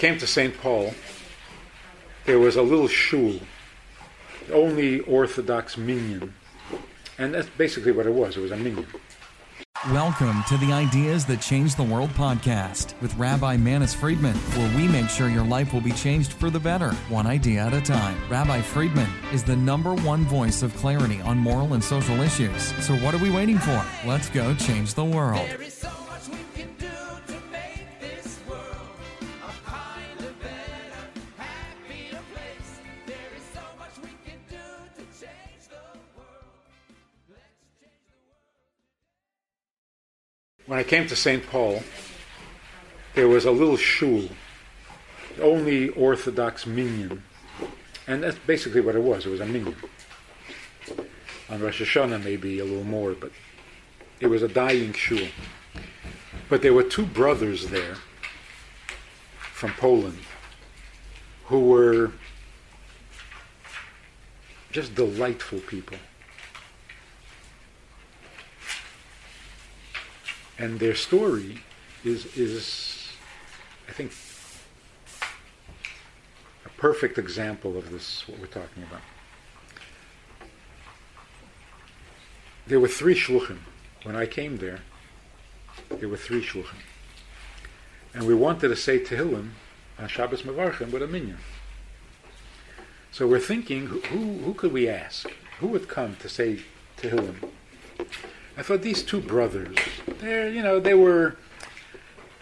came to St. Paul, there was a little shul, only Orthodox minyan. And that's basically what it was. It was a minyan. Welcome to the Ideas That Change the World podcast with Rabbi Manis Friedman, where we make sure your life will be changed for the better, one idea at a time. Rabbi Friedman is the number one voice of clarity on moral and social issues. So, what are we waiting for? Let's go change the world. When I came to St. Paul, there was a little shul, only Orthodox minyan. And that's basically what it was. It was a minyan. On Rosh Hashanah, maybe a little more, but it was a dying shul. But there were two brothers there from Poland who were just delightful people. And their story is is I think a perfect example of this what we're talking about. There were three shluchim when I came there. There were three shluchim, and we wanted to say Tehillim on Shabbos Mevarchim with a minyan. So we're thinking, who, who who could we ask? Who would come to say Tehillim? I thought these two brothers, they're, you know, they were,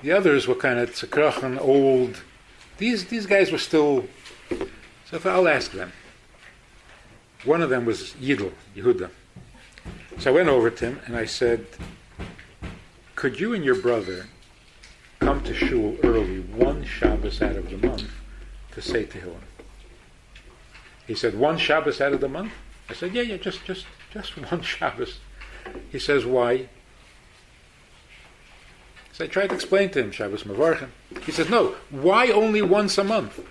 the others were kind of tzakrachan, old. These, these guys were still, so I'll ask them. One of them was Yidel, Yehuda. So I went over to him and I said, could you and your brother come to shul early one Shabbos out of the month to say Tehillim? He said, one Shabbos out of the month? I said, yeah, yeah, just, just, just one Shabbos. He says, why? So I tried to explain to him, Shabbos Mevarchim. He says, no, why only once a month?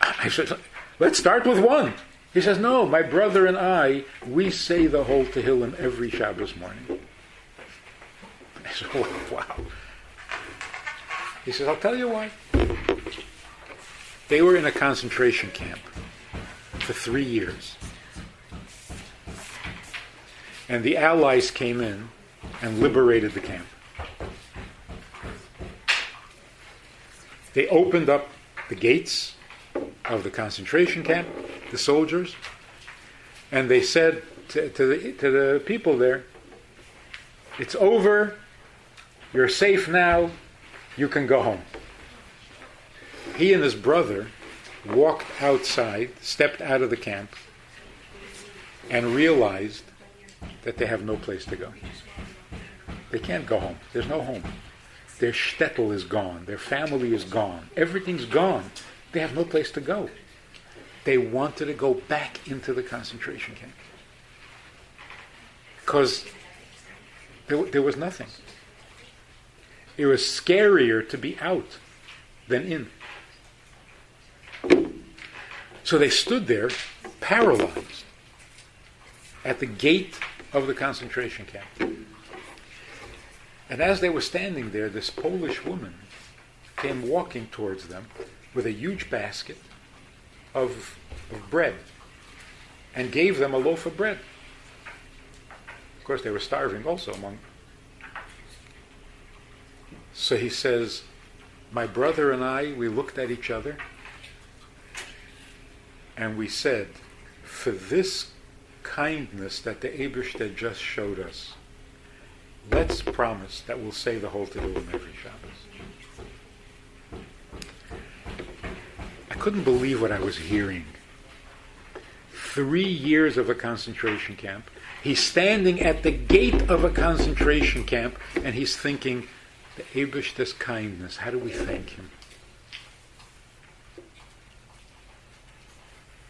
I said, let's start with one. He says, no, my brother and I, we say the whole Tehillim every Shabbos morning. I said, wow. He says, I'll tell you why. They were in a concentration camp for three years. And the Allies came in and liberated the camp. They opened up the gates of the concentration camp, the soldiers, and they said to, to, the, to the people there, It's over, you're safe now, you can go home. He and his brother walked outside, stepped out of the camp, and realized that they have no place to go. They can't go home. There's no home. Their shtetl is gone. Their family is gone. Everything's gone. They have no place to go. They wanted to go back into the concentration camp because there, there was nothing. It was scarier to be out than in. So they stood there, paralyzed, at the gate of the concentration camp. And as they were standing there, this Polish woman came walking towards them with a huge basket of, of bread and gave them a loaf of bread. Of course, they were starving also among. So he says, My brother and I, we looked at each other and we said, For this kindness that the Eibershter just showed us, let's promise that we'll say the whole Tehillim every Shabbos. I couldn't believe what I was hearing. Three years of a concentration camp. He's standing at the gate of a concentration camp and he's thinking, the Eibershter's kindness, how do we thank him?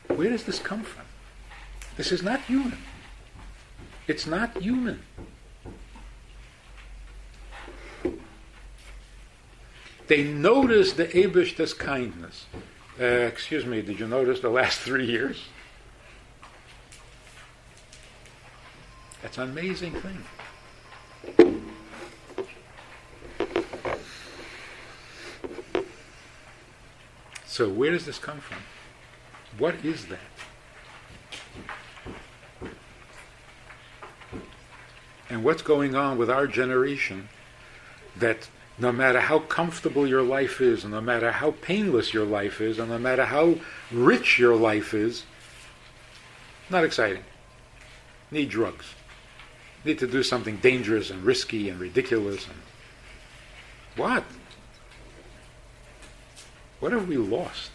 Where does this come from? This is not human. It's not human. They notice the Eibershter's kindness. Uh, excuse me, did you notice the last three years? That's an amazing thing. So where does this come from? What is that? And what's going on with our generation that no matter how comfortable your life is, and no matter how painless your life is, and no matter how rich your life is, not exciting. Need drugs. Need to do something dangerous and risky and ridiculous. And what? What have we lost?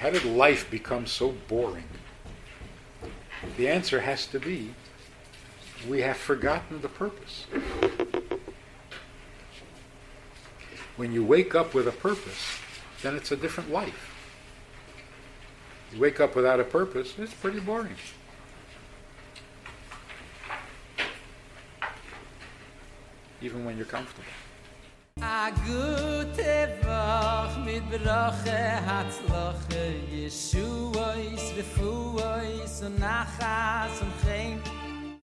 How did life become so boring? The answer has to be we have forgotten the purpose. When you wake up with a purpose, then it's a different life. You wake up without a purpose, it's pretty boring. Even when you're comfortable. A gute mit Yeshua is is Nachas und